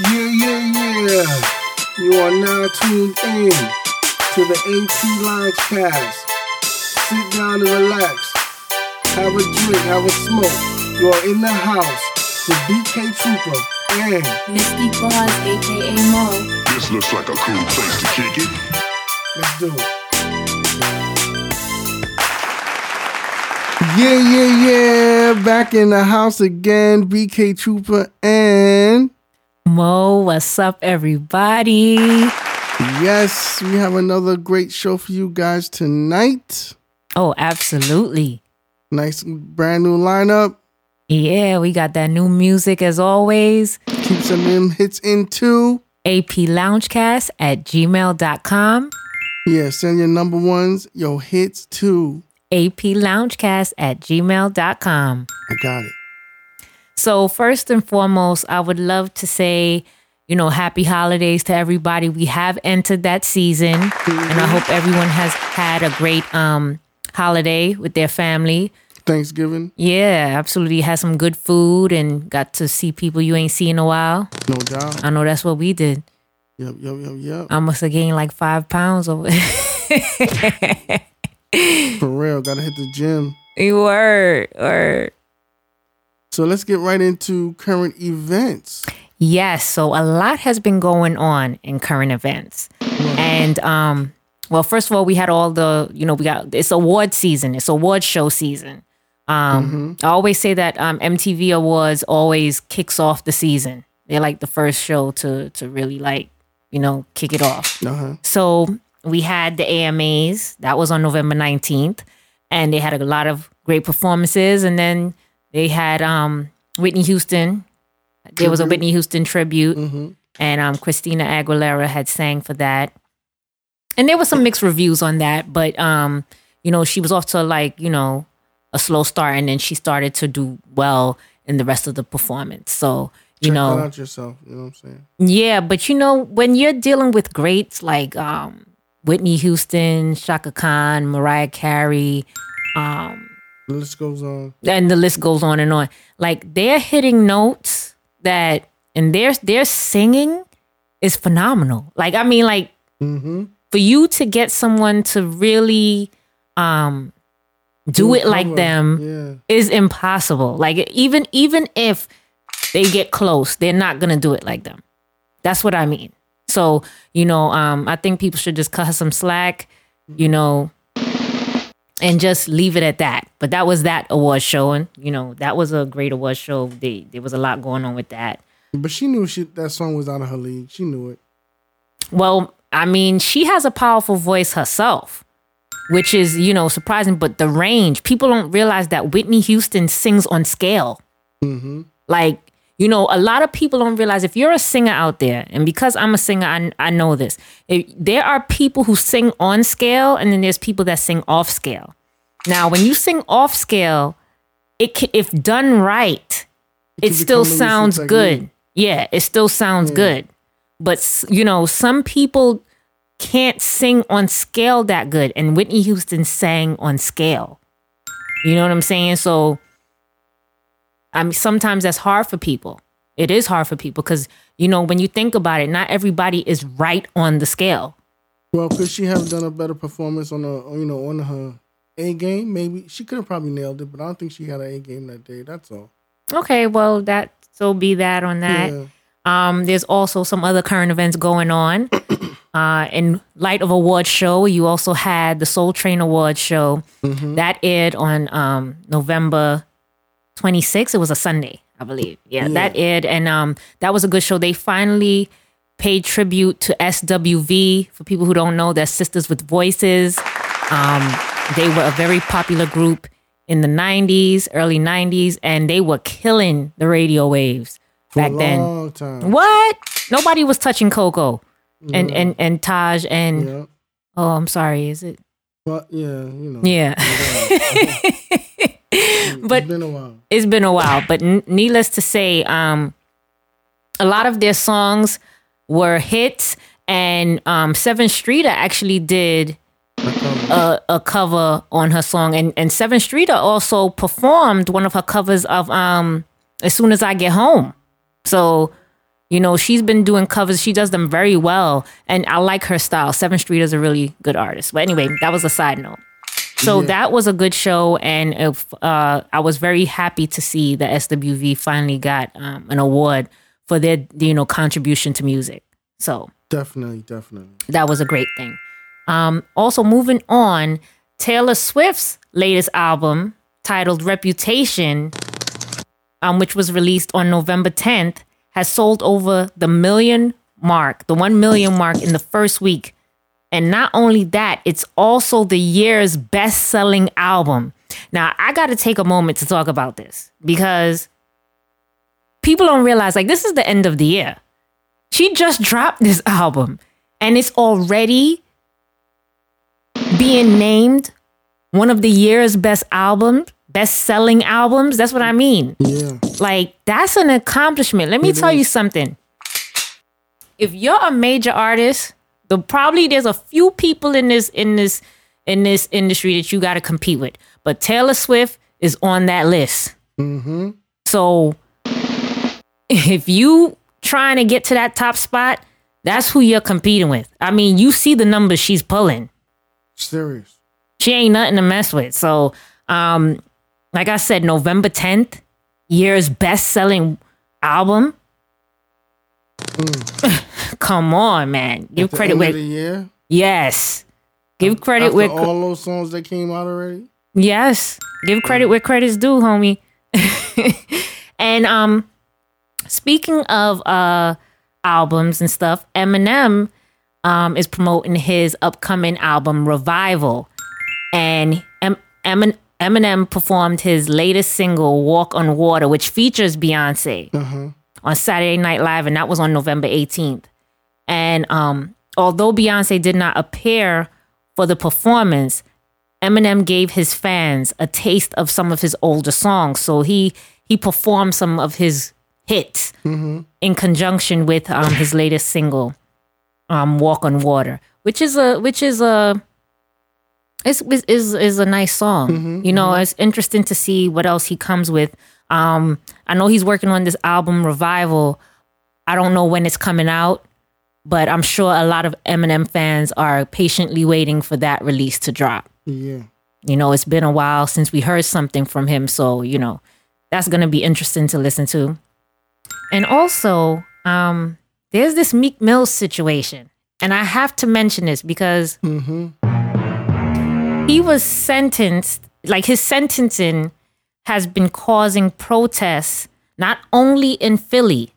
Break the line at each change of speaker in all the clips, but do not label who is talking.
Yeah, yeah, yeah. You are now tuned in to the AP Lounge Cast. Sit down and relax. Have a drink, have a smoke. You are in the house with BK Trooper and
Misty Bars, aka Mo.
This looks like a cool place to kick it.
let's do it. Yeah, yeah, yeah. Back in the house again. BK Trooper and
Mo, what's up, everybody?
yes, we have another great show for you guys tonight.
Oh, absolutely.
Nice brand new lineup.
Yeah, we got that new music as always.
Keep some of them hits in too.
APLoungecast at gmail.com.
Yeah, send your number ones, your hits too.
APLoungecast at gmail.com.
I got it.
So, first and foremost, I would love to say, you know, happy holidays to everybody. We have entered that season, and I hope everyone has had a great um, holiday with their family.
Thanksgiving,
Yeah, absolutely. Had some good food and got to see people you ain't seen in a while.
no doubt.
I know that's what we did.
Yep, yep, yep, yep.
I must have gained like five pounds over.
For real, gotta hit the gym.
word, word.
So let's get right into current events.
Yes, so a lot has been going on in current events. And um well, first of all, we had all the, you know, we got it's award season, it's award show season. Um I always say that um MTV Awards always kicks off the season. They're like the first show to to really like, you know, kick it off.
Uh-huh.
So we had the AMAs that was on November 19th, and they had a lot of great performances. And then they had um, Whitney Houston. There was a Whitney Houston tribute, and um, Christina Aguilera had sang for that. And there was some mixed reviews on that, but um, you know, she was off to like you know a slow start, and then she started to do well in the rest of the performance. So you
Check
know,
out yourself. You know what I'm saying?
yeah, but you know, when you're dealing with greats like um, Whitney Houston, Chaka Khan, Mariah Carey, um,
The list goes on.
and the list goes on and on, like they're hitting notes that, and their their singing is phenomenal. Like I mean, like
Mm-hmm.
for you to get someone to really um do it like them
Yeah.
is impossible. Like even even if they get close, they're not gonna do it like them. That's what I mean. So you know, um, I think people should just cut her some slack, you know, and just leave it at that. But that was that award show, and you know, that was a great award show. They, there was a lot going on with that.
But she knew she that song was out of her league. She knew it.
Well, I mean, she has a powerful voice herself, which is, you know, surprising. But the range, people don't realize that Whitney Houston sings on scale. Mm-hmm. Like, you know, a lot of people don't realize if you're a singer out there, and because I'm a singer, I, I know this. If, there are people who sing on scale, and then there's people that sing off scale. Now, when you sing off scale, it ca- if done right, it,
can
still sounds good.
technique.
Yeah, it still sounds good. But you know, some people can't sing on scale that good, and Whitney Houston sang on scale. You know what I'm saying? So, I mean, sometimes that's hard for people. It is hard for people because you know when you think about it, not everybody is right on the scale.
Well, could she have done a better performance on a you know on her A game? Maybe she could have probably nailed it, but I don't think she had an A game that day. That's all.
Okay, well that so be that on that.
Yeah.
Um, there's also some other current events going on. Uh, in light of award show, you also had the Soul Train Award show that aired on um, November 26th. It was a Sunday, I believe. Yeah, that aired, and um, that was a good show. They finally paid tribute to SWV. For people who don't know, they're Sisters with Voices. Um, they were a very popular group in the 90s, early 90s, and they were killing the radio waves back
For a
then.
time.
What? Nobody was touching Coko and, and, and Taj and
Yeah.
oh, I'm sorry, is it?
But yeah, you know.
Yeah. but
It's been a while.
it's been a while. But n- needless to say, um, a lot of their songs were hits, and um, Sevyn Streeter actually did a, a cover on her song, and and Sevyn Streeter also performed one of her covers of um, "As Soon as I Get Home." So, You know, she's been doing covers. She does them very well, and I like her style. Seventh Street is a really good artist. But anyway, that was a side note. So that was a good show, and if, uh, I was very happy to see that SWV finally got um, an award for their you know contribution to music. So
Definitely, definitely.
that was a great thing. Um, also, moving on, Taylor Swift's latest album titled Reputation, um, which was released on November 10th, has sold over the million mark, the 1 million mark in the first week. And not only that, it's also the year's best selling album. Now, I got to take a moment to talk about this because people don't realize like this is the end of the year. She just dropped this album and it's already being named one of the year's best albums, best selling albums. That's what I mean.
Yeah.
Like that's an accomplishment. Let me
It
tell you something. If you're a major artist, the probably there's a few people in this in this in this industry that you got to compete with. But Taylor Swift is on that list.
Mm-hmm.
So if you trying to get to that top spot, that's who you're competing with. I mean, you see the numbers she's pulling.
Serious.
She ain't nothing to mess with. So, um, like I said, November 10th, year's best selling album. Come on, man. Give
The
credit where
year.
yes. Give credit
After
where
all those songs that came out already.
Yes. Give credit where credit's due, homie. and um speaking of uh albums and stuff, Eminem um is promoting his upcoming album Revival. And em- Emin- Eminem performed his latest single Walk on Water which features Beyonce on Saturday Night Live and that was on November 18th. And um although Beyonce did not appear for the performance, Eminem gave his fans a taste of some of his older songs. So he he performed some of his hits in conjunction with um, his latest single, um, "Walk on Water," which is a which is a is is is a nice song. you know, it's interesting to see what else he comes with. Um, I know he's working on this album Revival. I don't know when it's coming out, but I'm sure a lot of Eminem fans are patiently waiting for that release to drop.
Yeah.
You know, it's been a while since we heard something from him. So, you know, that's going to be interesting to listen to. And also, um, there's this Meek Mill situation. And I have to mention this because he was sentenced, like his sentencing has been causing protests, not only in Philly,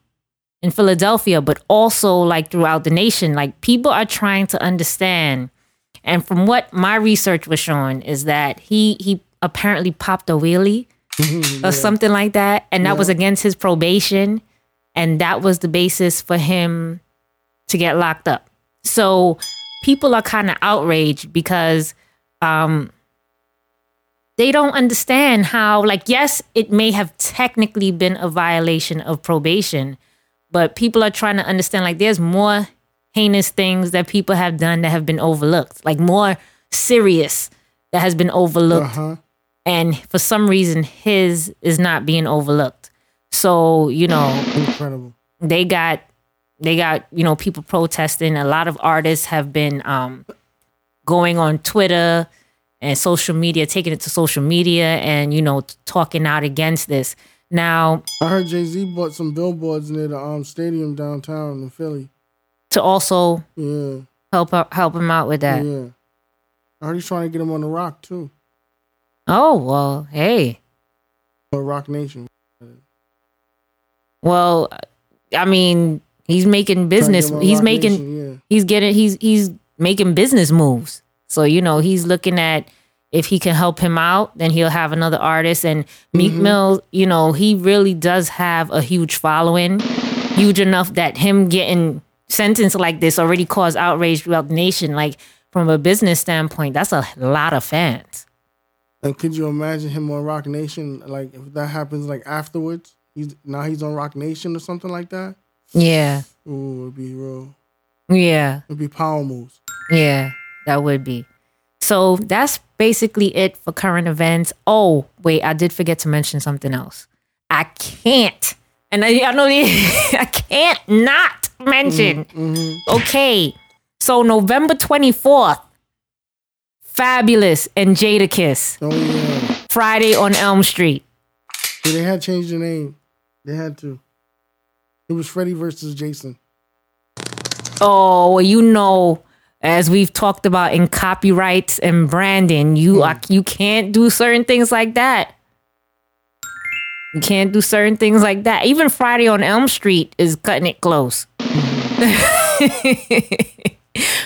in Philadelphia, but also like throughout the nation. Like people are trying to understand. And from what my research was showing is that he he apparently popped a wheelie or something like that, and that was against his probation, and that was the basis for him to get locked up. So people are kind of outraged because um they don't understand how like yes it may have technically been a violation of probation but people are trying to understand like there's more heinous things that people have done that have been overlooked like more serious that has been overlooked
Uh-huh.
and for some reason his is not being overlooked so you know
Incredible.
they got they got you know people protesting a lot of artists have been um going on twitter and social media taking it to social media and you know talking out against this now
I heard Jay Z bought some billboards near the um stadium downtown in Philly.
to also
Yeah.
help out- help him out with that
Yeah. I heard he's trying to get him on the rock too.
oh well hey
Or Roc Nation.
well i mean he's making business
Trying to get him on
he's
Rock
making
Nation, yeah.
he's getting he's he's making business moves. So you know he's looking at if he can help him out, then he'll have another artist. And Meek mm-hmm. Mill, you know, he really does have a huge following, huge enough that him getting sentenced like this already caused outrage throughout the nation. Like from a business standpoint, that's a lot of fans.
And could you imagine him on Roc Nation? Like if that happens like afterwards, he's now he's on Roc Nation or something like that.
Yeah,
Ooh, it'd be real.
yeah.
It'd be power moves.
Yeah, that would be. So that's basically it for current events. Oh, wait, I did forget to mention something else. I can't and I, I know I can't not mention. Mm-hmm, mm-hmm. Okay, so November twenty fourth, Fabolous and Jadakiss,
Oh yeah.
Friday on Elm Street.
yeah. They had changed the name. They had to. It was Freddy versus Jason.
Oh, well, you know, as we've talked about in copyrights and branding, you hmm. are, you can't do certain things like that. You can't do certain things like that. Even Friday on Elm Street is cutting it close.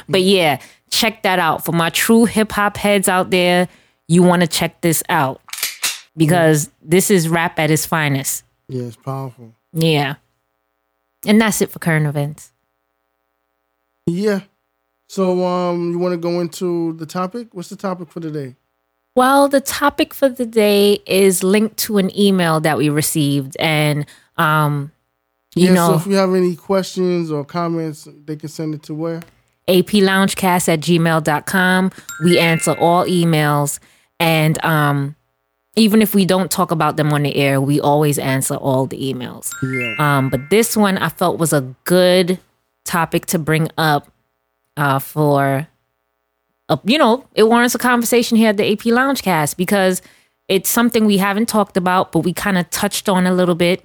but yeah, check that out. For my true hip hop heads out there, you want to check this out because this is rap at its finest.
Yeah, it's powerful.
Yeah. And that's it for current events.
Yeah. So um you want to go into the topic? What's the topic for today?
Well, the topic for the day is linked to an email that we received. And, um, you
yeah,
know,
so if you have any questions or comments, they can send it to where?
aploungecast at gmail.com. We answer all emails. And um, even if we don't talk about them on the air, we always answer all the emails.
Yeah.
Um, but this one I felt was a good topic to bring up uh, for, uh, you know, it warrants a conversation here at the AP Loungecast because it's something we haven't talked about, but we kind of touched on a little bit.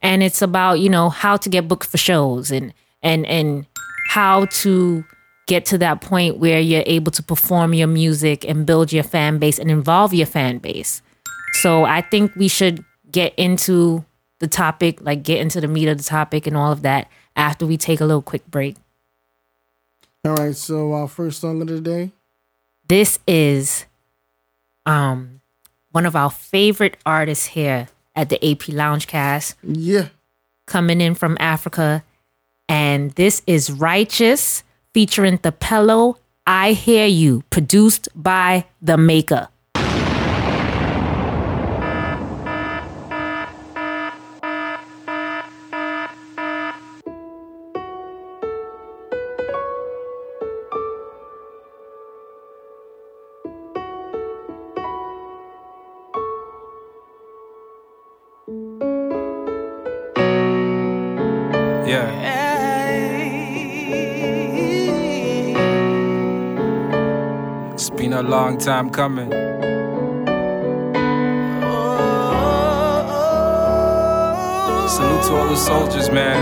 And it's about, you know, how to get booked for shows and, and, and how to get to that point where you're able to perform your music and build your fan base and involve your fan base. So I think we should get into the topic, like get into the meat of the topic and all of that after we take a little quick break.
All right. So our first song of the day.
This is um one of our favorite artists here at the AP Loungecast
Yeah.
coming in from Africa. And this is Righteous featuring the Pello I Hear You, produced by The Maker.
Yeah. It's been a long time coming. Salute to all the soldiers, man.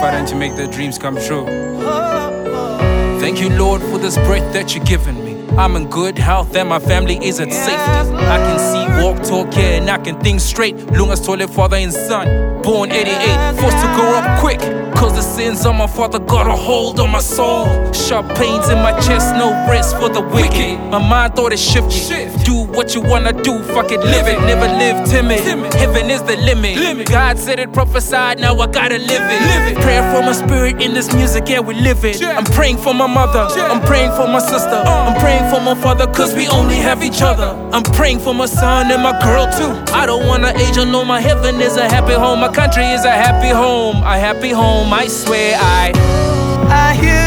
Fighting to make their dreams come true. Thank you, Lord, for this breath that you've given me. I'm in good health and my family is at safety. I can see, walk, talk, care, and I can think straight. Lungas toilet, father and son. Born 88, forced to grow up quick. Cause the sins of my father got a hold on my soul. Sharp pains in my chest, no rest for the wicked. My mind thought it shifted. Do what you wanna do, fuck it, live it. Never live timid. Heaven is the limit. God said it, prophesied, now I gotta live it. Prayer for my spirit in this music, yeah, we live it. I'm praying for my mother, I'm praying for my sister, uh. I'm praying for my father, cause we only have each other. I'm praying for my son and my girl too. I don't wanna age, I know my heaven is a happy home, my country is a happy home, a happy home, I swear I.
I hear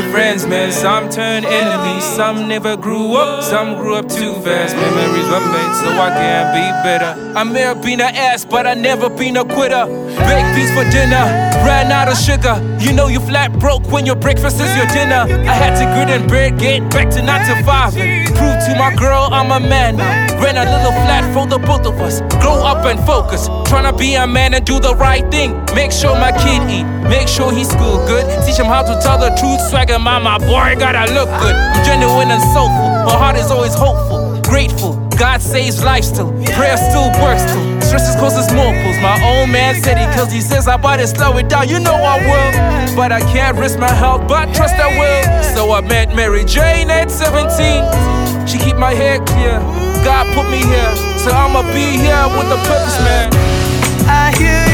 many friends, man. Some turned enemies. Some never grew up. Some grew up too fast. Memories were made, so I can't be better. I may have been an ass, but I never been a quitter. Baked beats for dinner, ran out of sugar. You know you flat broke when your breakfast is your dinner. I had to grit and bear, get back to nine to five. Prove to my girl I'm a man now. Ran a little flat for the both of us. Grow up and focus. Tryna be a man and do the right thing. Make sure my kid eat. Make sure he school good. Teach him how to tell the truth. Swagger, mama, boy, gotta look good. I'm genuine and soulful. My heart is always hopeful, grateful. God saves life still. Prayer still works still. stress is cause it's mortals. My old man said he kills, he says I better slow it down. You know I will, but I can't risk my health, but trust I will. So I met Mary Jane at 17. She keep my head clear. God put me here, so I'ma be here with a purpose, man.
I hear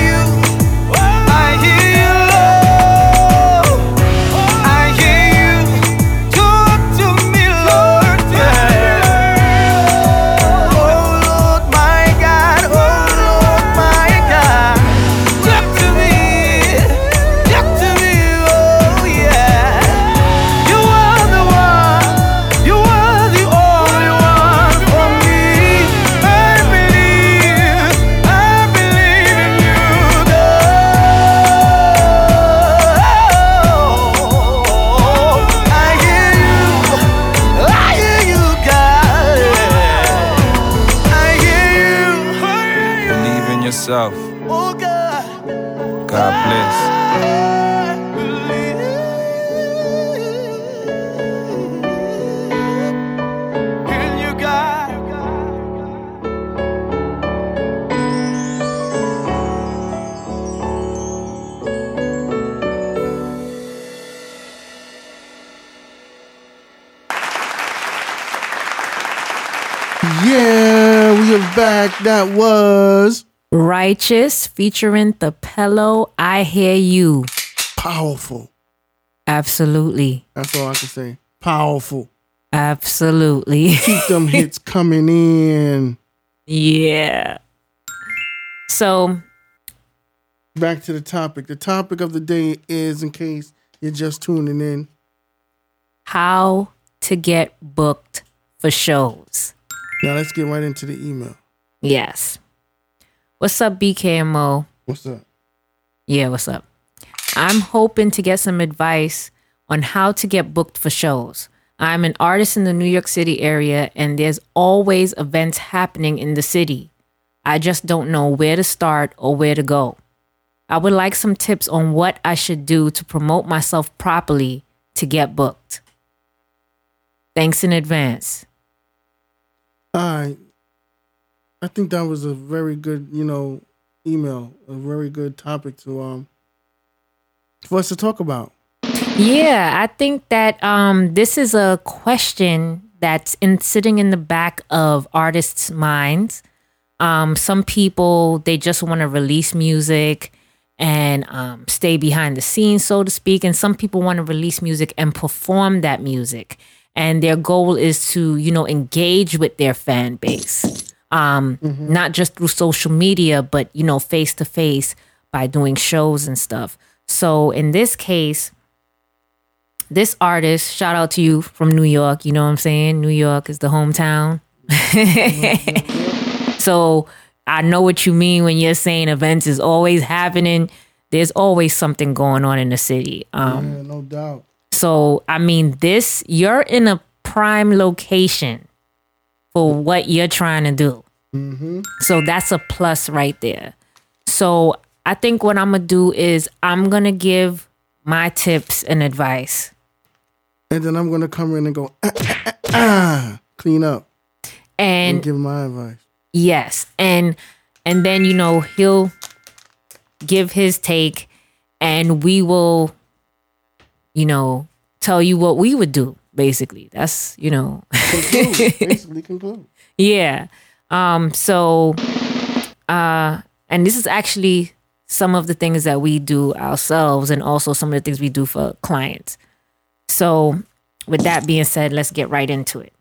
are
back. That was
Righteous featuring the pillow. I hear you.
powerful.
Absolutely.
That's all I can say. Powerful.
Absolutely.
Keep them hits coming in.
yeah. So,
Back to the topic. The topic of the day is, in case you're just tuning in,
how to get booked for shows.
now let's get right into the email.
Yes. What's up, BKMO?
What's up?
Yeah, what's up? I'm hoping to get some advice on how to get booked for shows. I'm an artist in the New York City area, and there's always events happening in the city. I just don't know where to start or where to go. I would like some tips on what I should do to promote myself properly to get booked. Thanks in advance.
All right. I think that was a very good, you know, email, a very good topic to um for us to talk about.
Yeah, I think that um, this is a question that's in sitting in the back of artists' minds. Um, some people they just want to release music and um, stay behind the scenes, so to speak, and some people want to release music and perform that music, and their goal is to you know engage with their fan base, um, not just through social media, but you know face to face by doing shows and stuff. So in this case, this artist, shout out to you from New York. You know what I'm saying? New York is the hometown. so I know what you mean when you're saying events is always happening. There's always something going on in the city. Um,
Yeah, no doubt.
so, I mean, this, you're in a prime location for what you're trying to do. So, that's a plus right there. So, I think what I'm going to do is I'm going to give my tips and advice.
And then I'm gonna come in and go ah, ah, ah, ah, clean up and
And
give my advice.
yes, and and then you know, he'll give his take and we will you know, tell you what we would do basically. That's, you know,
Conclude. Basically conclude.
Yeah. Um, so uh and this is actually some of the things that we do ourselves and also some of the things we do for clients. So with that being said, let's get right into it.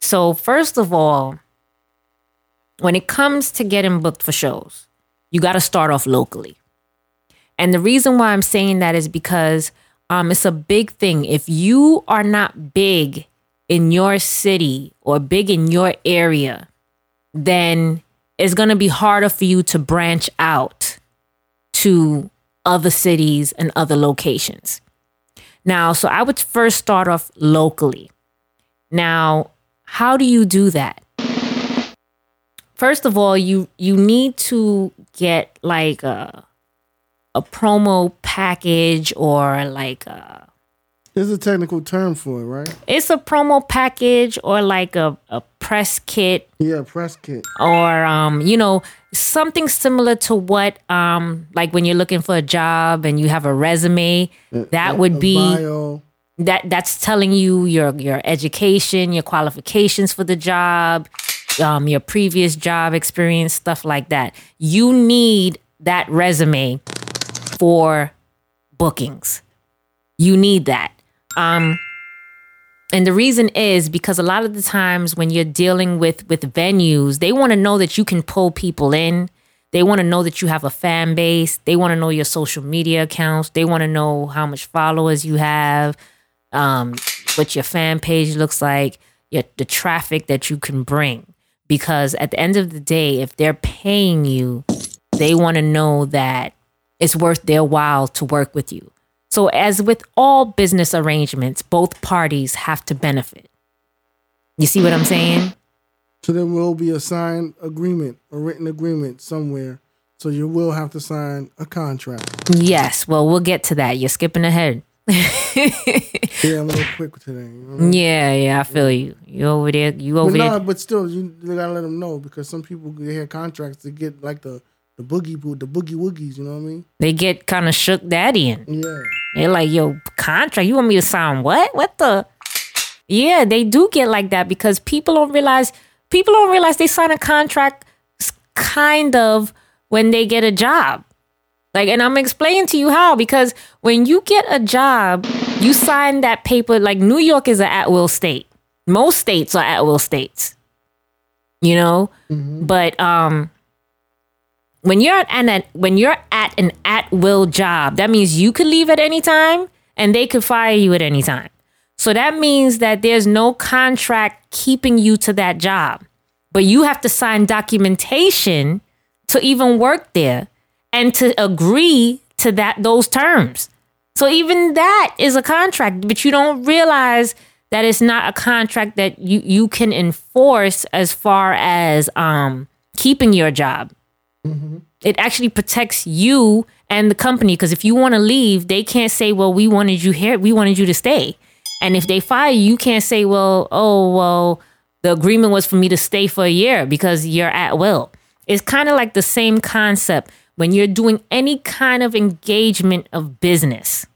So first of all, when it comes to getting booked for shows, you got to start off locally. And the reason why I'm saying that is because um, it's a big thing. If you are not big in your city or big in your area, then it's going to be harder for you to branch out to other cities and other locations. Now, so I would first start off locally. Now, how do you do that? First of all, you you need to get like a a promo package or like a
There's a technical term for it, right?
It's a promo package or like a, a press kit
Yeah, press kit.
or um, you know, something similar to what um like when you're looking for a job and you have a resume, that would
A
be
bio.
that that's telling you your your education, your qualifications for the job, um, your previous job experience, stuff like that. You need that resume for bookings. You need that. Um, and the reason is because a lot of the times when you're dealing with with venues, they want to know that you can pull people in. They want to know that you have a fan base. They want to know your social media accounts. They want to know how much followers you have, um, what your fan page looks like, your, the traffic that you can bring. Because at the end of the day, if they're paying you, they want to know that it's worth their while to work with you. So, as with all business arrangements, both parties have to benefit. You see what I'm saying?
So there will be a signed agreement, a written agreement somewhere. So you will have to sign a contract.
Yes. Well, we'll get to that. You're skipping ahead.
Yeah, I'm a little quick today. You know I mean?
Yeah, yeah, I feel you. You over there. You over
But
there.
but still, you, you gotta let them know because some people they have contracts to get like the the boogie boo, the boogie woogies. You know what I mean?
They get kind of shook daddy in.
Yeah.
They're like, yo, contract. You want me to sign what? What the? Yeah, they do get like that because people don't realize. People don't realize they sign a contract, kind of when they get a job. Like, and I'm explaining to you how because when you get a job, you sign that paper. Like New York is an at will state. Most states are at will states. You know, but um, when you're at an when you're at an at will job, that means you could leave at any time and they could fire you at any time. So that means that there's no contract keeping you to that job. But you have to sign documentation to even work there and to agree to that those terms. So even that is a contract, but you don't realize that it's not a contract that you, you can enforce as far as um, keeping your job it actually protects you and the company because if you want to leave they can't say well we wanted you here we wanted you to stay. And if they fire you you can't say well oh well the agreement was for me to stay for a year because you're at will. It's kind of like the same concept when you're doing any kind of engagement of business.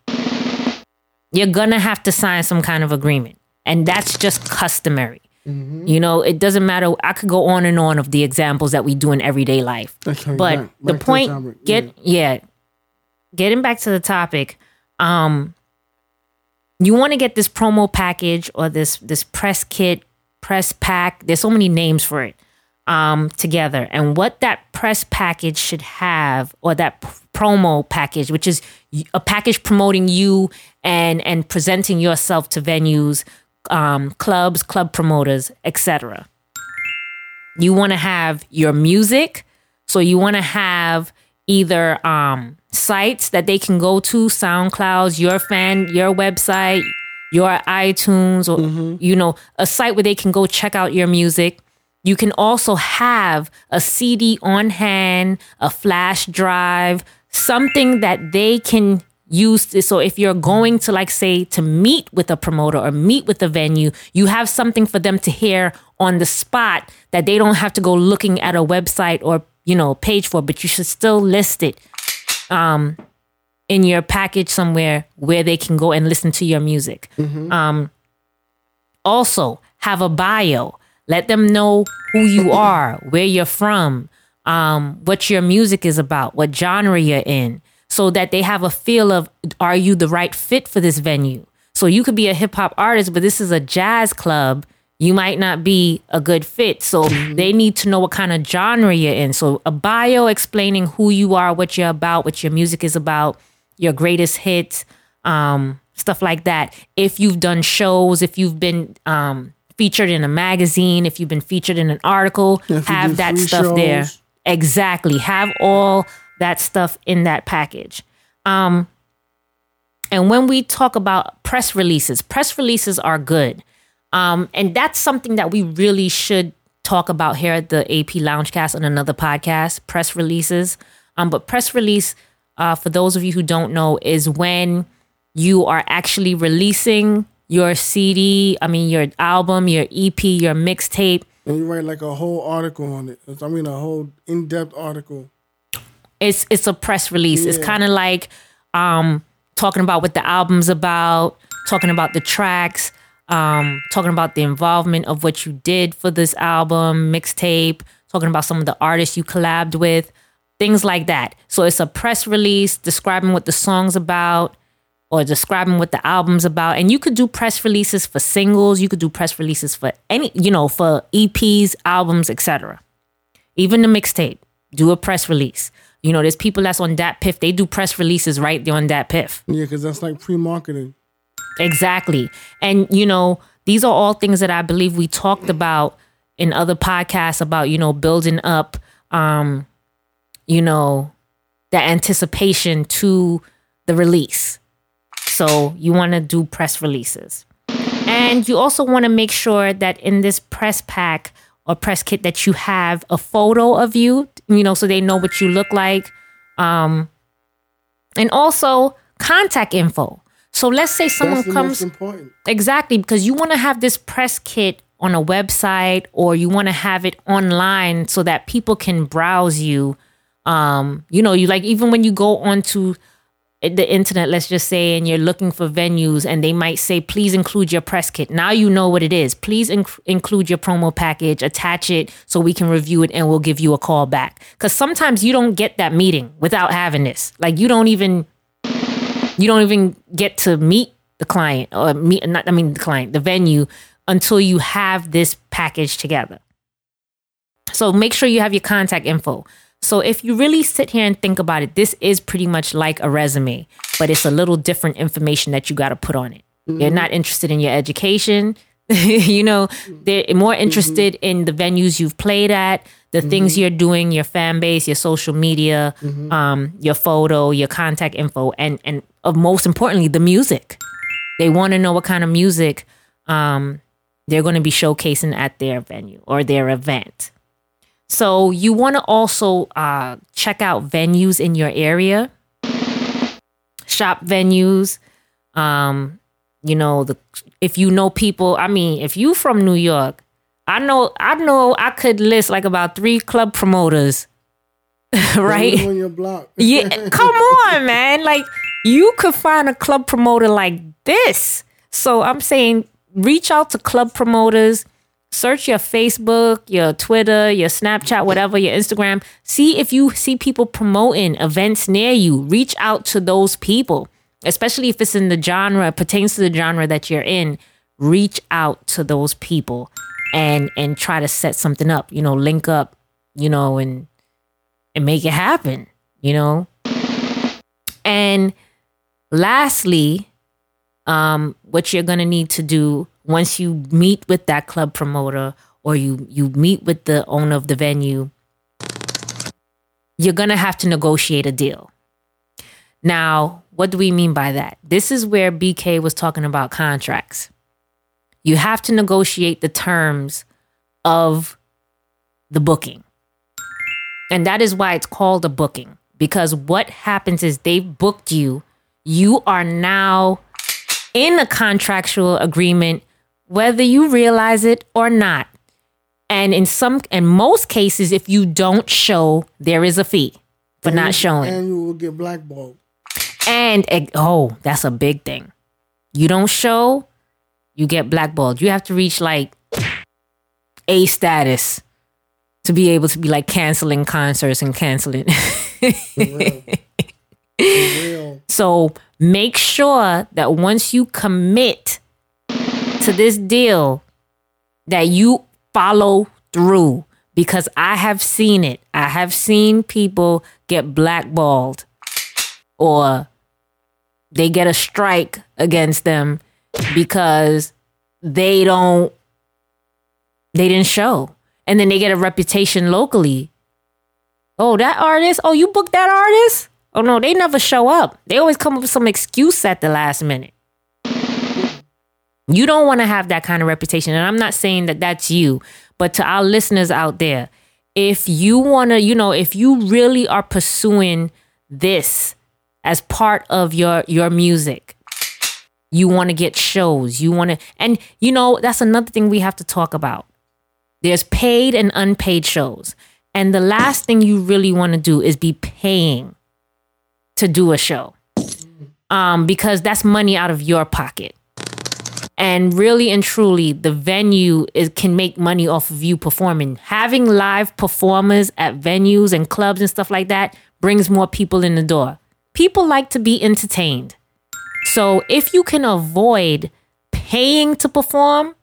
You're gonna have to sign some kind of agreement and that's just customary you know it doesn't matter. I could go on and on of the examples that we do in everyday life.
Okay,
but
back-
the
back
point
topic.
get yeah. getting back to the topic um you want to get this promo package or this this press kit press pack. There's so many names for it um together. And what that press package should have or that p- promo package which is a package promoting you and and presenting yourself to venues um clubs club promoters etc you want to have your music so you want to have either um sites that they can go to soundclouds your fan your website your itunes or you know a site where they can go check out your music. You can also have a cd on hand a flash drive something that they can use to, so if you're going to like say to meet with a promoter or meet with a venue you have something for them to hear on the spot that they don't have to go looking at a website or you know page for but you should still list it um in your package somewhere where they can go and listen to your music. Um also have a bio. Let them know who you are where you're from um what your music is about what genre you're in so that they have a feel of are you the right fit for this venue? So you could be a hip hop artist but this is a jazz club. You might not be a good fit. So they need to know what kind of genre you're in. So a bio explaining who you are what you're about what your music is about your greatest hits um stuff like that. If you've done shows if you've been um featured in a magazine if you've been featured in an article
If
have that stuff there. exactly. Have all that stuff in that package um and when we talk about press releases press releases are good um and that's something that we really should talk about here at the ap loungecast on another podcast press releases um but press release uh for those of you who don't know is when you are actually releasing your CD, I mean your album, your EP, your mixtape.
And you write like a whole article on it. I mean, a whole in depth article.
It's it's a press release. It's kind of like um, talking about what the album's about, talking about the tracks, um, talking about the involvement of what you did for this album, mixtape, talking about some of the artists you collabed with, things like that. So it's a press release describing what the song's about or describing what the album's about. And you could do press releases for singles, you could do press releases for any, you know, for EPs, albums, etc. Even the mixtape, do a press release. You know, there's people that's on that piff, they do press releases right there on that piff.
Yeah, because that's like pre marketing.
Exactly. And, you know, these are all things that I believe we talked about in other podcasts about, you know, building up, um, you know, the anticipation to the release. So you want to do press releases. And you also want to make sure that in this press pack or press kit that you have a photo of you, you know, so they know what you look like. Um, and also contact info. So let's say someone comes. Exactly, because you want to have this press kit on a website or you want to have it online so that people can browse you. Um, you know, you like even when you go onto the internet, let's just say, and you're looking for venues and they might say, please include your press kit. Now you know what it is. Please inc- include your promo package, attach it so we can review it and we'll give you a call back. Because sometimes you don't get that meeting without having this. Like you don't even you don't even get to meet the client or meet not I mean the client, the venue until you have this package together. So make sure you have your contact info. So if you really sit here and think about it, this is pretty much like a resume, but it's a little different information that you got to put on it. They're not interested in your education. you know, they're more interested in the venues you've played at, the things you're doing, your fan base, your social media, um, your photo, your contact info, and and of most importantly, the music. They want to know what kind of music um, they're going to be showcasing at their venue or their event. So you want to also uh, check out venues in your area, shop venues. Um, you know the if you know people. I mean, if you from New York, I know I know I could list like about three club promoters, right?
on your block.
Yeah, come on, man. Like you could find a club promoter like this. So I'm saying reach out to club promoters, search your Facebook, your Twitter, your Snapchat, whatever, your Instagram. See if you see people promoting events near you. Reach out to those people, especially if it's in the genre, pertains to the genre that you're in. Reach out to those people and and try to set something up, you know, link up, you know, and and make it happen, you know? And lastly, um, what you're gonna need to do once you meet with that club promoter or you you meet with the owner of the venue, you're gonna have to negotiate a deal. Now, what do we mean by that? This is where BK was talking about contracts. You have to negotiate the terms of the booking. And that is why it's called a booking. Because what happens is they've booked you. You are now in a contractual agreement, whether you realize it or not. And in some in most cases, if you don't show, there is a fee for not showing.
And you will get blackballed.
And oh, that's a big thing. You don't show, you get blackballed. You have to reach like A status to be able to be like canceling concerts and canceling.
For real. For real.
so make sure that once you commit to this deal, that you follow through because I have seen it. I have seen people get blackballed or they get a strike against them because they don't they didn't show. And then they get a reputation locally. Oh that artist? Oh you booked that artist? Oh no they never show up. They always come up with some excuse at the last minute you don't want to have that kind of reputation and i'm not saying that that's you but to our listeners out there if you want to you know if you really are pursuing this as part of your your music You want to get shows. You want to, and you know, that's another thing we have to talk about. There's paid and unpaid shows. And the last thing you really want to do is be paying to do a show. Um, because that's money out of your pocket. And really and truly, the venue is, can make money off of you performing. Having live performers at venues and clubs and stuff like that brings more people in the door. People like to be entertained. So if you can avoid paying to perform,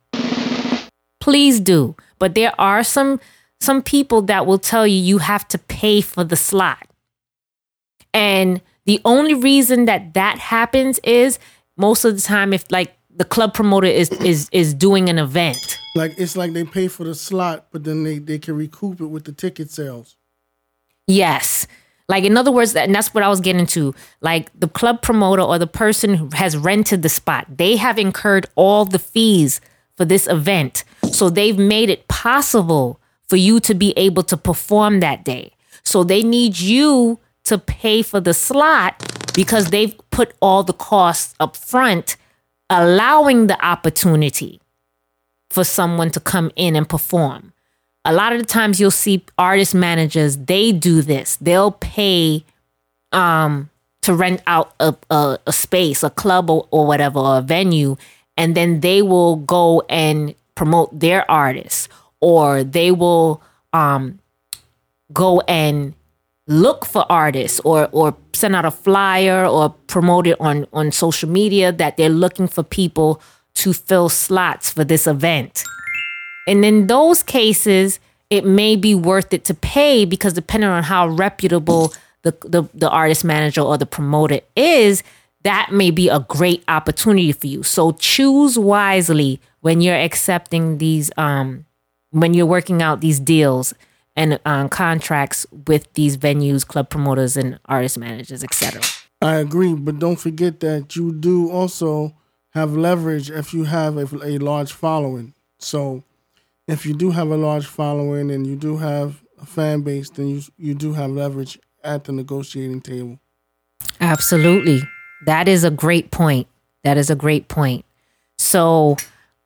please do. But there are some some people that will tell you you have to pay for the slot. And the only reason that that happens is most of the time if like the club promoter is is is doing an event.
Like it's like they pay for the slot, but then they they can recoup it with the ticket sales.
Yes. Like in other words, and that's what I was getting to. Like the club promoter or the person who has rented the spot, they have incurred all the fees for this event. So they've made it possible for you to be able to perform that day. So they need you to pay for the slot because they've put all the costs up front, allowing the opportunity for someone to come in and perform. A lot of the times you'll see artist managers, they do this. They'll pay um to rent out a, a, a space, a club or, or whatever, or a venue, and then they will go and promote their artists or they will um go and look for artists or or send out a flyer or promote it on on social media that they're looking for people to fill slots for this event. And in those cases, it may be worth it to pay because depending on how reputable the, the, the artist manager or the promoter is, that may be a great opportunity for you. So choose wisely when you're accepting these, um, when you're working out these deals and um, contracts with these venues, club promoters, and artist managers, etc.
I agree, but don't forget that you do also have leverage if you have a, a large following. So, if you do have a large following and you do have a fan base, then you you do have leverage at the negotiating table.
Absolutely. That is a great point. That is a great point. So,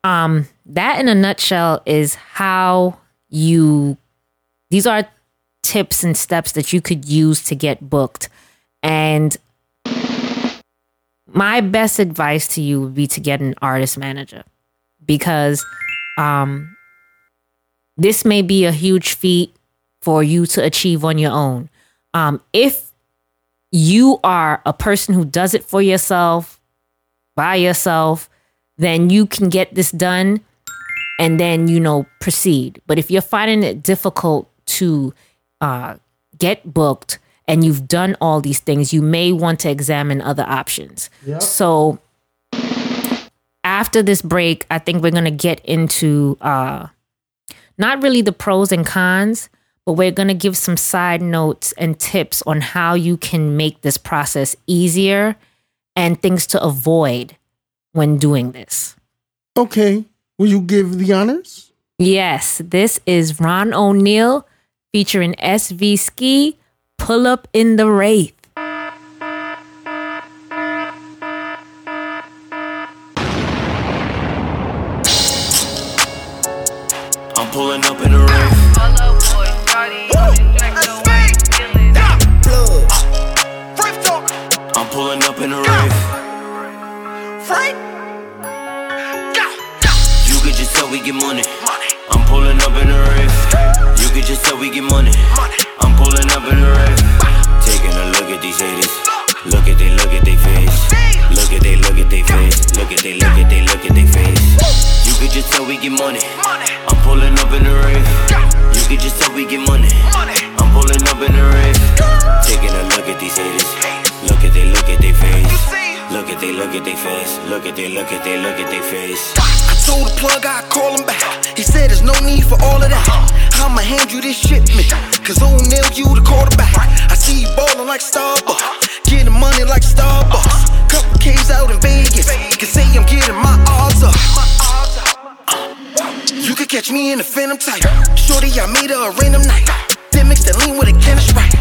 um, that in a nutshell is how you, these are tips and steps that you could use to get booked. And my best advice to you would be to get an artist manager because um, this may be a huge feat for you to achieve on your own. Um, if you are a person who does it for yourself, by yourself, then you can get this done and then, you know, proceed. But if you're finding it difficult to uh, get booked and you've done all these things, you may want to examine other options. So after this break, I think we're going to get into uh, not really the pros and cons, but we're going to give some side notes and tips on how you can make this process easier and things to avoid when doing this.
Okay, will you give the honors?
Yes, this is Ron O'Neill featuring SV Ski Pull Up in the Wraith.
I'm pulling up in the Wraith. I'm pulling up in the Wraith. You could just tell we get money. I'm pulling up in the Wraith. You could just tell we get money. I'm pulling up in the Wraith. Taking a look at these haters. Look at they look at they face. Look at they look at they face. Look at they look at they look at they face. You could just tell we get money. I'm pulling up in the Wraith. You could just tell we get money. I'm pulling up in the Wraith. Taking a look at these haters. Look at they look at they face. Look at they look at they face. Look at they look at they look at they face.
I told the plug I'd call him back. He said there's no need for all of that. I'ma hand you this shipment. Cause O'Neal, you the quarterback. I see you ballin' like Starbucks. Getting money like Starbucks. Couple K's out in Vegas. You can say I'm getting my odds up. You could catch me in the phantom type. Shorty, I made her a random night. Then mix the lean with a Kenneth right.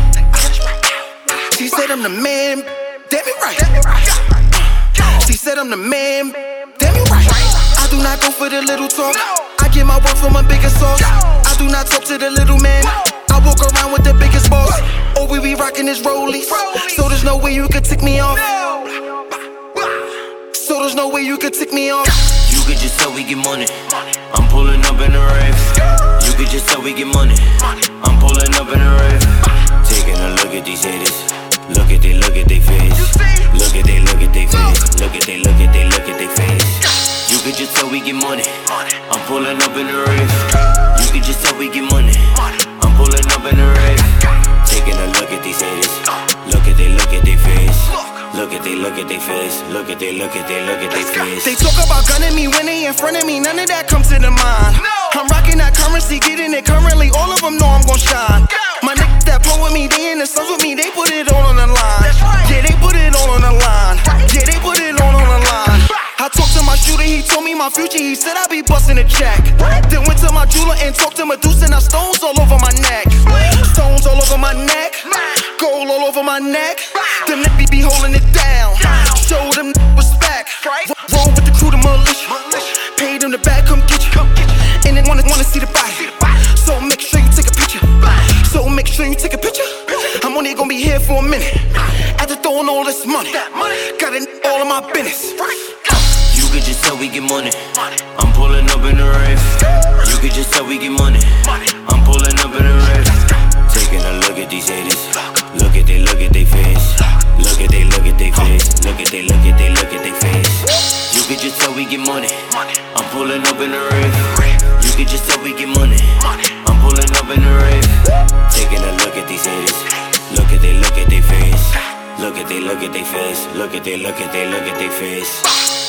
She said I'm the man. Damn it right.
She said I'm the man. Damn you right. Do not go for the little talk. I get my work from a bigger source. I do not talk to the little man. I walk around with the biggest boss. Oh, we be rocking this rollies. So there's no way you could tick me off. So there's no way you could tick me off.
You could just tell we get money. I'm pulling up in the Wraith. You could just tell we get money. I'm pulling up in the Wraith. Taking a look at these haters. Look at they, look at they face. Look at they, look at they face. Look at they, look at they, look at they face. You could just tell we get money. I'm pulling up in the Wraith. You could just tell we get money. I'm pulling up in the Wraith. Taking a look at these haters. Look at they, look at they face. Look at they, look at they face. Look at they, look at they, look at they face.
They talk about gunning me when they in front of me, none of that comes to the mind. I'm rocking that currency, getting it currently. All of them know I'm gon' shine. My niggas that pull with me, they in the sons with me, they put it all on the line. Yeah, they put it all on the line. I talked to my shooter, he told me my future, he said I be busting a check. Then went to my jeweler and talked to Medusa, now stones all over my neck. Stones all over my neck, gold all over my neck. Them niggas be holding it down. Show them respect. Right? Roll with the crew, the militia. Pay them the back, come get you. And they wanna wanna see the body. So make sure you take a picture. So make sure you take a picture. I'm only gonna be here for a minute. After throwing all this money, got it all of my business.
You could just tell we get money. I'm pulling up in the Wraith. You could just tell we get money. I'm pulling up in the Wraith. Taking a look at these haters. Look at they, look at they face. Look at they, look at they face. Look at they, look at they, look at they face. You could just tell we get money. I'm pulling up in the Wraith. You could just tell we get money. I'm pulling up in the Wraith. Taking a look at these haters. Look at they, look at they face. Look at they, look at they face. Look at they, look at they, look at they face.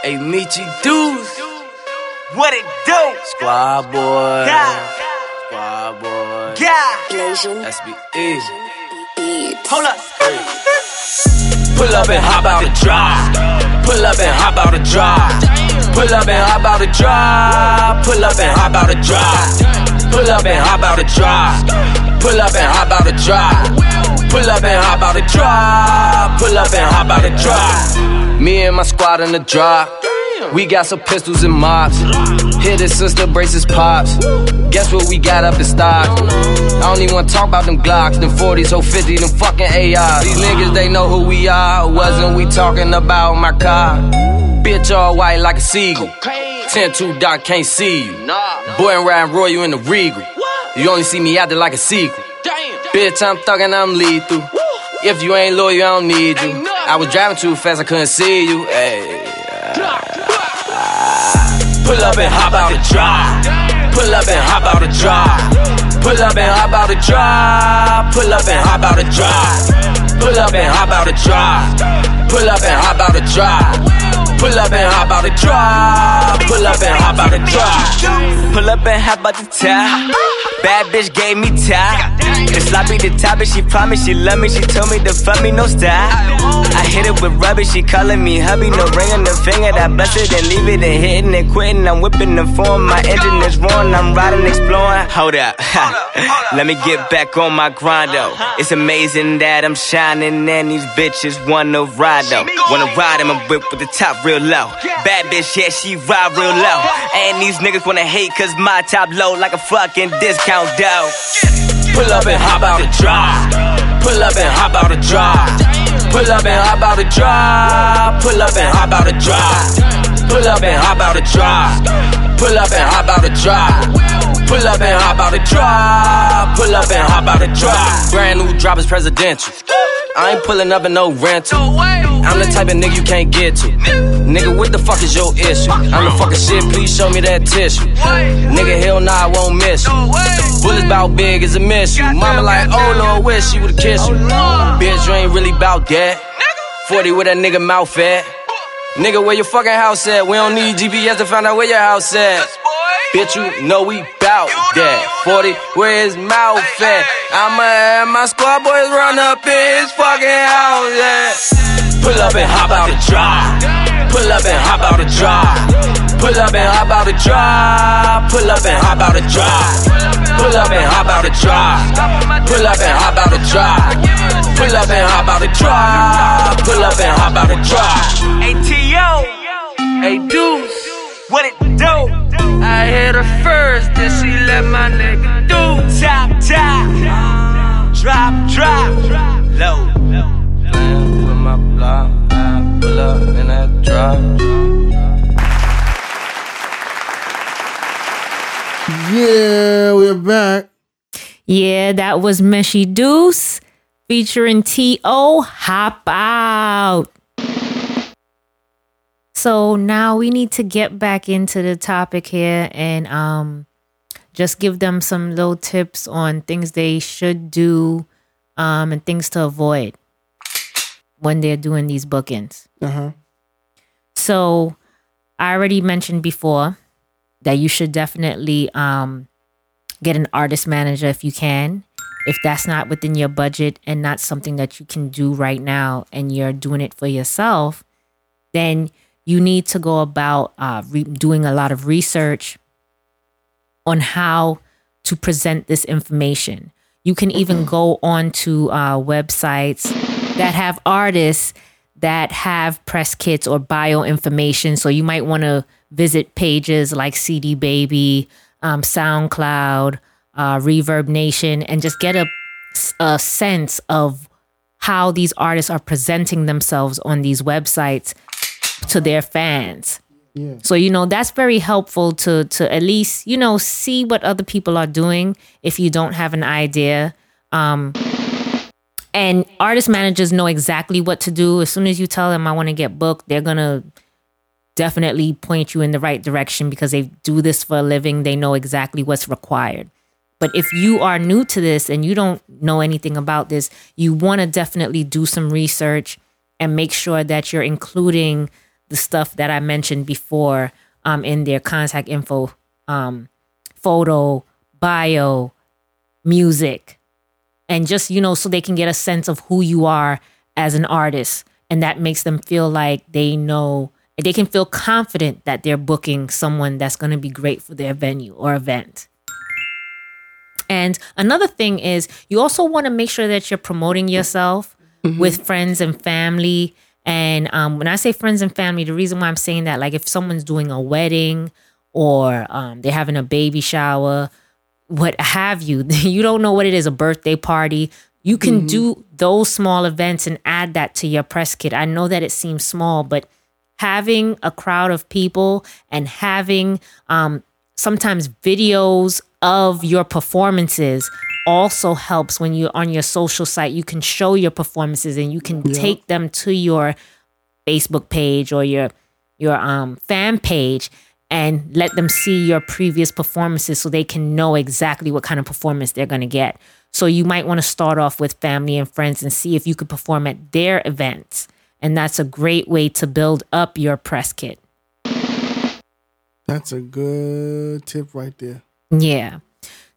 Hey, Michi Deuce. What it do? Squad boy.
Yeah.
Squad boy.
Yeah.
That's be easy. Hold up. Pull up and hop out the drive. Pull up and hop out the drive. Pull up and hop out the drive. Pull up and hop out the drive. Pull up and hop out the drive. Pull up and hop out the drive. Pull up and hop out the drive. Pull up and hop out the drive. Me and my squad in the drive. We got some pistols and mops. Hit his sister, braces pops. Guess what we got up in stock? I don't even wanna talk about them Glocks, them 40s, whole 50, them fucking ARs. These niggas, they know who we are. Wasn't we talking about my car? Bitch all white like a seagull. 10 2 dot can't see you. Boy and Ryan Roy, you in the regal. You only see me out there like a sequel. Bitch, I'm thuggin', I'm lethal. If you ain't loyal, I don't need you. I was driving too fast, I couldn't see you. Ay. Pull up and hop out the drive. Pull up and hop out the drive. Pull up and hop out the drive. Pull up and hop out the drive. Pull up and hop out the drive. Pull up and hop out the drive. Pull up and hop out the drive. Pull up and hop out the drive.
Pull up and hop out the top. Bad bitch gave me top. The sloppy the top, and she promised she love me. She told me to fuck me, no stop. I hit it with rubbish, she calling me hubby. No ring on the finger, that bless it and leave it and hitting and quitting. I'm whipping the form, my engine is roaring. I'm riding, exploring. Hold up, let me get back on my grind though. It's amazing that I'm shining and these bitches wanna ride though. Wanna ride in my whip with the top real low. Bad bitch, yeah, she ride real low. And these niggas wanna hate cause my top low like a fucking discount though.
Pull up and hop out the drive. Pull up and hop out the drive. Pull up and hop out the drive. Pull up and hop out the drive. Pull up and hop out the drive. Pull up and hop out the drive. Pull up and hop out the drop. Pull up and hop out the drop. Brand new drop is presidential. I ain't pulling up in no rental. I'm the type of nigga you can't get to. Nigga, what the fuck is your issue? I'm the fucking shit, please show me that tissue. Nigga, hell nah, I won't miss you. Bullets bout big as a miss you. Mama like, oh Lord, wish she would've kissed you. Bitch, you ain't really bout that. 40 with that nigga mouth at. Nigga, where your fucking house at? We don't need GPS to find out where your house at. Bitch, you know we bout that. 40, where his mouth at? I'ma have my squad boys run up in his fucking house at. Pull up and hop out the drop. Pull up and hop out the drop. Pull up and hop out the drop. Pull up and hop out the drop. Pull up and hop out the drop. Pull up and hop out the drop. Pull up and hop out the drop. Pull up and hop out the drop. ATO. Hey Deuce. What it do? I hit her first, then she let my nigga do. Top, top. Drop, drop. Low. With my block, I pull up in that drop.
Yeah, we're back.
Yeah, that was Meshy Deuce featuring T.O. Hop Out. So now we need to get back into the topic here and um just give them some little tips on things they should do um and things to avoid when they're doing these bookings.
Uh huh.
So I already mentioned before that you should definitely um, get an artist manager if you can. If that's not within your budget and not something that you can do right now and you're doing it for yourself, then you need to go about uh, re- doing a lot of research on how to present this information. You can even go on to uh, websites that have artists that have press kits or bio information. So you might want to visit pages like CD Baby, um, SoundCloud, uh, ReverbNation, and just get a, a sense of how these artists are presenting themselves on these websites to their fans.
Yeah.
So you know that's very helpful to to at least you know see what other people are doing if you don't have an idea. Um, and artist managers know exactly what to do. As soon as you tell them I want to get booked, they're gonna definitely point you in the right direction because they do this for a living. They know exactly what's required. But if you are new to this and you don't know anything about this, you want to definitely do some research and make sure that you're including the stuff that I mentioned before um, in their contact info, um, photo, bio, music, and just, you know, so they can get a sense of who you are as an artist. And that makes them feel like they know, they can feel confident that they're booking someone that's going to be great for their venue or event. And another thing is, you also want to make sure that you're promoting yourself with friends and family. And um, when I say friends and family, the reason why I'm saying that, like if someone's doing a wedding or um, they're having a baby shower, what have you, you don't know what it is, a birthday party. You can do those small events and add that to your press kit. I know that it seems small, but having a crowd of people and having um, sometimes videos of your performances also helps when you're on your social site. You can show your performances and you can take them to your Facebook page or your your um, fan page and let them see your previous performances so they can know exactly what kind of performance they're going to get. So you might want to start off with family and friends and see if you could perform at their events. And that's a great way to build up your press kit.
That's a good tip right there.
Yeah.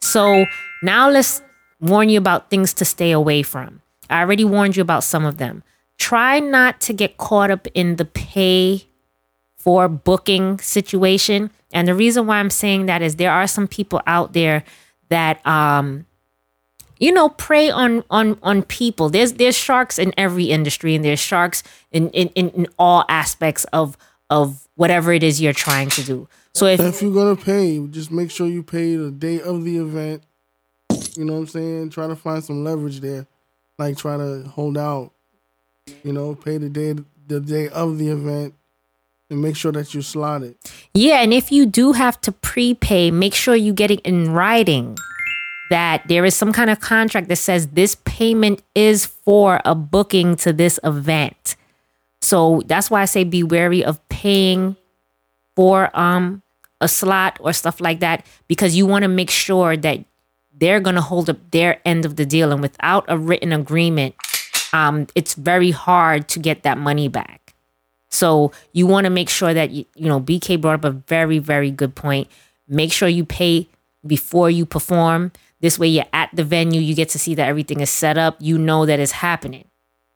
So now let's warn you about things to stay away from. I already warned you about some of them. Try not to get caught up in the pay for booking situation. And the reason why I'm saying that is there are some people out there that um you know prey on on on people. There's there's sharks in every industry and there's sharks in in, in, in all aspects of of whatever it is you're trying to do. So if
If you're gonna pay, just make sure you pay the day of the event. You know what I'm saying? Try to find some leverage there. Like try to hold out. You know, pay the day the day of the event and make sure that you slot it.
Yeah, and if you do have to prepay, make sure you get it in writing that there is some kind of contract that says this payment is for a booking to this event. So that's why I say be wary of paying for um a slot or stuff like that because you want to make sure that they're going to hold up their end of the deal and without a written agreement um it's very hard to get that money back. So you want to make sure that you, you know BK brought up a very very good point. Make sure you pay before you perform. This way you're at the venue, you get to see that everything is set up, you know that it's happening.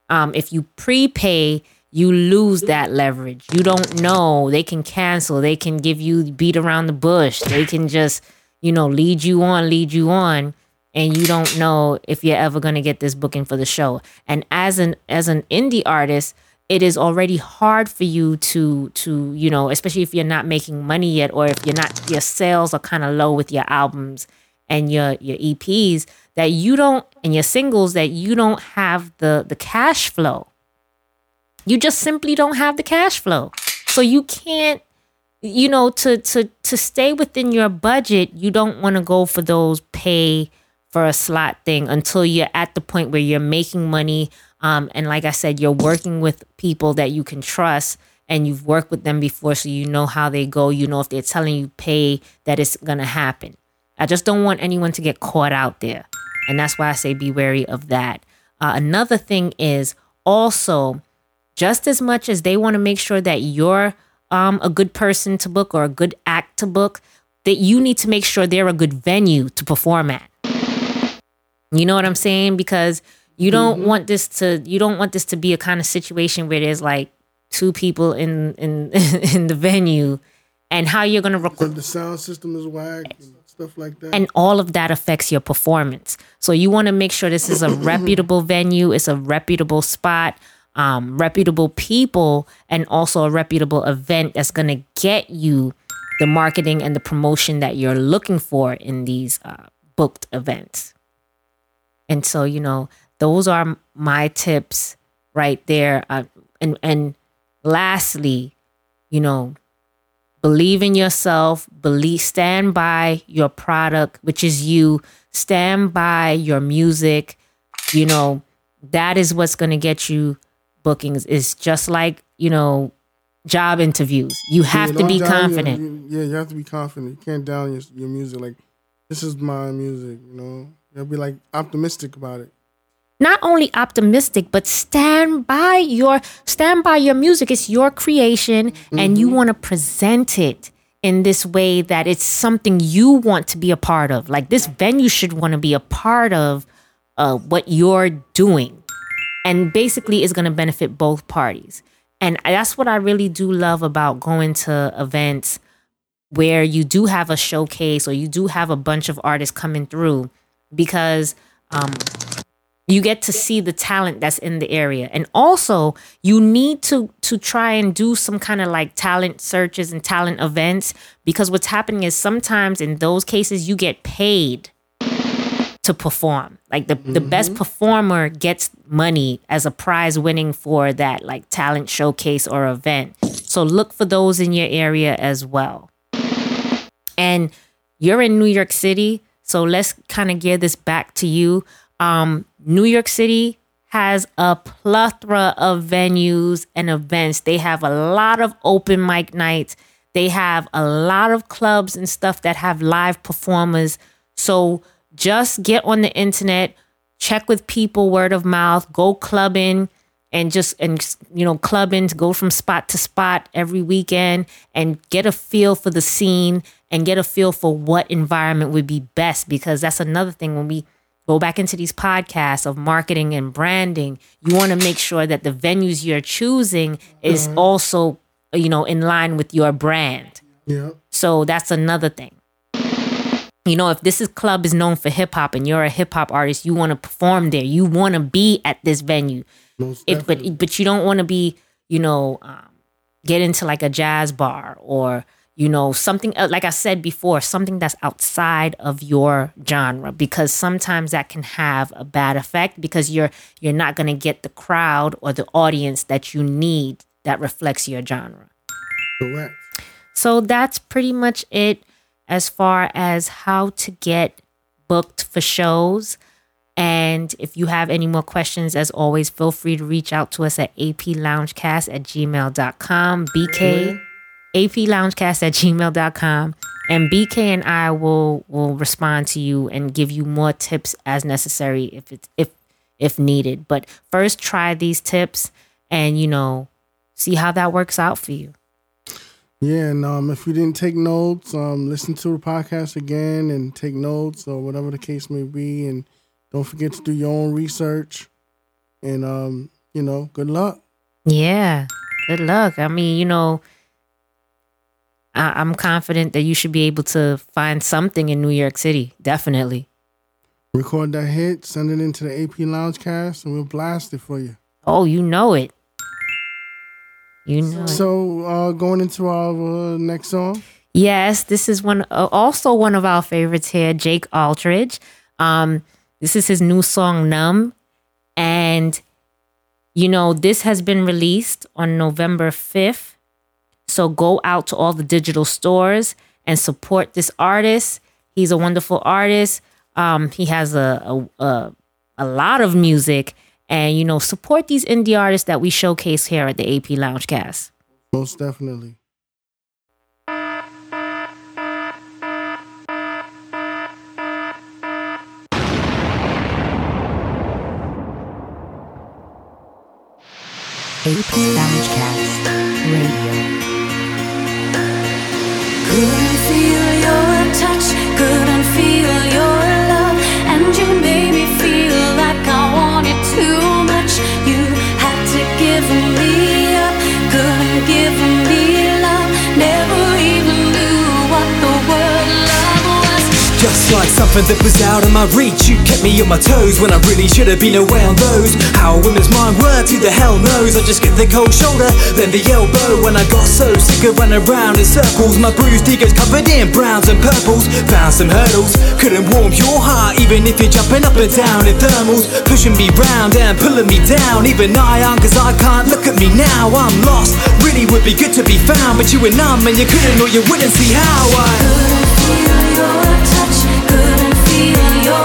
Um if you prepay you lose that leverage. You don't know. They can cancel. They can give you beat around the bush. They can just, you know, lead you on, lead you on, and you don't know if you're ever going to get this booking for the show. And as an as an indie artist, it is already hard for you to to, you know, especially if you're not making money yet or if you're not your sales are kind of low with your albums and your your EPs that you don't and your singles that you don't have the the cash flow you just simply don't have the cash flow. So you can't you know to to to stay within your budget, you don't want to go for those pay for a slot thing until you're at the point where you're making money um and like I said you're working with people that you can trust and you've worked with them before so you know how they go, you know if they're telling you pay that it's going to happen. I just don't want anyone to get caught out there. And that's why I say be wary of that. Uh, another thing is also just as much as they want to make sure that you're um, a good person to book or a good act to book, that you need to make sure they're a good venue to perform at. You know what I'm saying? Because you don't
Mm-hmm.
want this to you don't want this to be a kind of situation where there's like two people in in in the venue and how you're going to record
the sound system is whack and stuff like that.
and all of that affects your performance. So you want to make sure this is a reputable venue, it's a reputable spot, um, reputable people, and also a reputable event that's going to get you the marketing and the promotion that you're looking for in these uh, booked events. And so, you know, those are my tips right there. Uh, and and lastly, you know, believe in yourself believe stand by your product which is you stand by your music you know that is what's going to get you bookings is just like you know job interviews you have
Yeah,
to be
your-
confident
you- yeah, you have to be confident. You can't down your, your music. Like, this is my music, you know? You gotta be like optimistic about it.
not only optimistic but stand by your stand by your music it's your creation and you want to present it in this way that it's something you want to be a part of like this venue should want to be a part of uh, what you're doing and basically it's going to benefit both parties. And that's what i really do love about going to events where you do have a showcase or you do have a bunch of artists coming through because um, you get to see the talent that's in the area. And also you need to to try and do some kind of like talent searches and talent events because what's happening is sometimes in those cases you get paid to perform like the the best performer gets money as a prize winning for that like talent showcase or event so look for those in your area as well and you're in New York City, so let's kind of gear this back to you. Um, New York City has a plethora of venues and events. They have a lot of open mic nights. They have a lot of clubs and stuff that have live performers. So just get on the internet, check with people word of mouth, go clubbing and just and you know clubbing to go from spot to spot every weekend and get a feel for the scene and get a feel for what environment would be best because that's another thing when we go back into these podcasts of marketing and branding you want to make sure that the venues you're choosing is mm-hmm. also you know in line with your brand.
Yeah.
so that's another thing you know if this is club is known for hip hop and you're a hip hop artist you want to perform there you want to be at this venue it, but but you don't want to be you know um, get into like a jazz bar or you know something uh, like I said before something that's outside of your genre because sometimes that can have a bad effect because you're you're not going to get the crowd or the audience that you need that reflects your genre.
Correct.
So that's pretty much it as far as how to get booked for shows. And if you have any more questions, as always, feel free to reach out to us at aploungecast at gmail.com. BK, aploungecast at gmail.com. And BK and I will will respond to you and give you more tips as necessary if it's if if needed. But first try these tips and you know, see how that works out for you.
Yeah, and um, if you didn't take notes, um, listen to the podcast again and take notes or whatever the case may be, and don't forget to do your own research. And um, you know, good luck.
Yeah. Good luck. I mean, you know, I- I'm confident that you should be able to find something in New York City. Definitely.
Record that hit, send it into the AP Lounge Cast, and we'll blast it for you.
Oh, you know it. You know.
So, uh, going into our uh, next song.
Yes, this is one uh, also one of our favorites here, Jake Aldridge. Um, this is his new song "Numb," and you know this has been released on November fifth. So go out to all the digital stores and support this artist. He's a wonderful artist. Um, he has a, a a a lot of music, and you know support these indie artists that we showcase here at the AP Lounge Cast.
Most definitely.
AP Lounge Cast Radio.
Couldn't feel your give me
something that was out of my reach. You kept me on my toes when I really should have been away on those. How women's mind work, who the hell knows? I just get the cold shoulder, then the elbow. When I got so sick of running around in circles My bruised ego's covered in browns and purples. Found some hurdles, couldn't warm your heart Even if you're jumping up and down in thermals. Pushing me round and pulling me down Even I am cause I can't look at me now. I'm lost, really would be good to be found But you were numb and you couldn't or you wouldn't see how I
Feel your feel your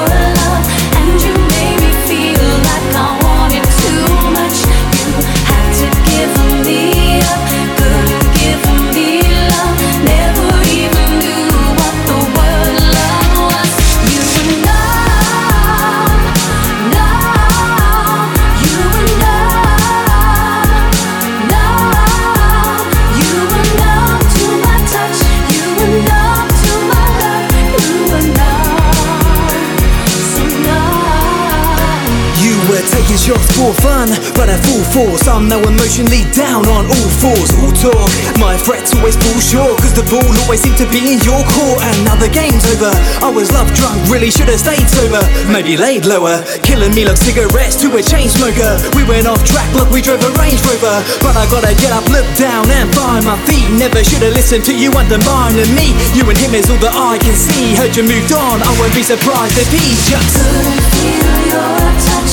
for fun, but at full force I'm now emotionally down on all fours. All talk, my threats always fall short Cause the ball always seemed to be in your court. And now the game's over. I was love drunk, really should've stayed sober. Maybe laid lower, killing me like cigarettes to a chain smoker. We went off track like we drove a Range Rover. But I gotta get up, look down and find my feet. Never should've listened to you undermining me. You and him is all that I can see. Heard you moved on, I won't be surprised if he just
Couldn't feel your touch,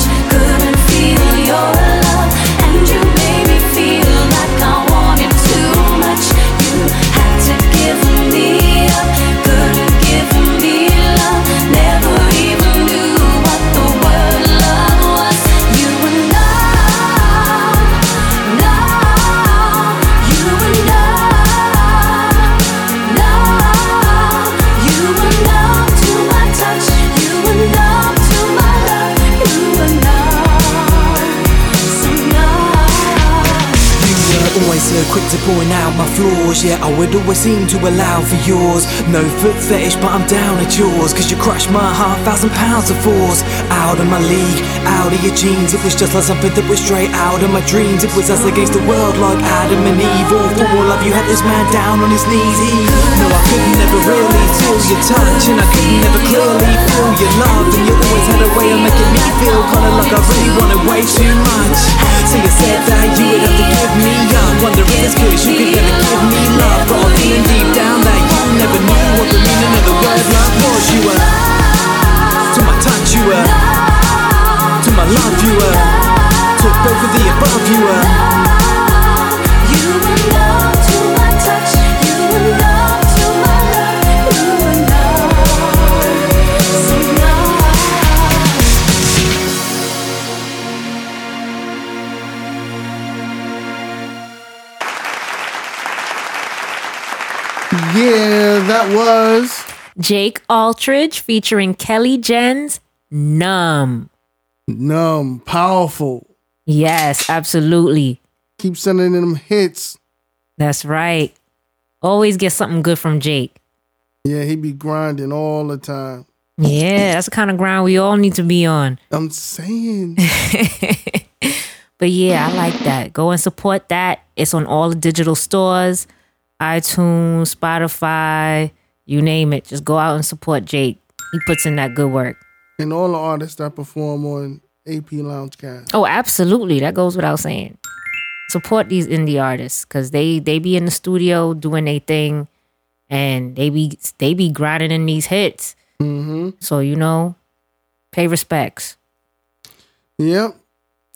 feel your love,
point out my flaws. Yeah, I would always seem to allow for yours. No foot fetish, but I'm down at yours. Cause you crushed my heart, thousand pounds of force. Out of my league, out of your jeans It was just like something that was straight out of my dreams. It was us against the world like Adam and Eve. All for all love, you had this man down on his knees. He, no, I couldn't never really feel your touch. And I couldn't never clearly feel your love. And you always had a way of making me feel Kinda like I really wanted way too much. So you said that you would have to give me up. Wonder if it's you could never give me love deep down that you never knew What the meaning of the word love was. You were To my touch you were To my love you were To both of the above you were
that was
Jake Aldridge featuring Kelly Jens Numb.
numb, powerful.
Yes, absolutely.
Keep sending them hits.
That's right. Always get something good from Jake.
Yeah, he be grinding all the time.
Yeah, that's the kind of grind we all need to be on.
I'm saying.
But yeah, I like that. Go and support that. It's on all the digital stores, iTunes, Spotify, you name it. Just go out and support Jake. He puts in that good work.
and all the artists that perform on AP Lounge Cast.
Oh, absolutely. That goes without saying. Support these indie artists because they they be in the studio doing their thing, and they be they be grinding in these hits.
Mm-hmm.
So you know, pay respects.
Yep.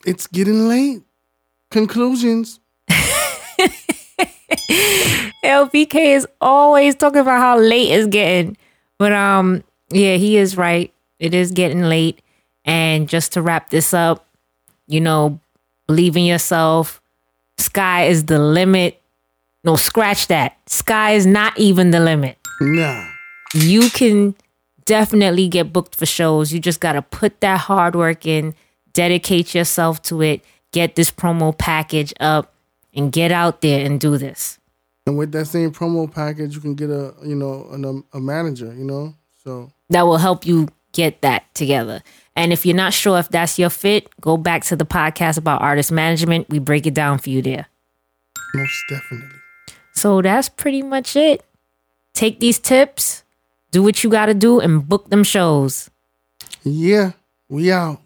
It's getting late. Conclusions.
LPK is always talking about how late it's getting. But um yeah, he is right. It is getting late. And just to wrap this up, you know, believe in yourself. Sky is the limit. No, scratch that. Sky is not even the limit.
Nah.
You can definitely get booked for shows. You just got to put that hard work in, dedicate yourself to it, get this promo package up, and get out there and do this.
And with that same promo package, you can get a you know an, um, a manager. You know, so
that will help you get that together. And if you're not sure if that's your fit, go back to the podcast about artist management. We break it down for you there.
most definitely.
So that's pretty much it. Take these tips, do what you got to do, and book them shows.
Yeah, we out.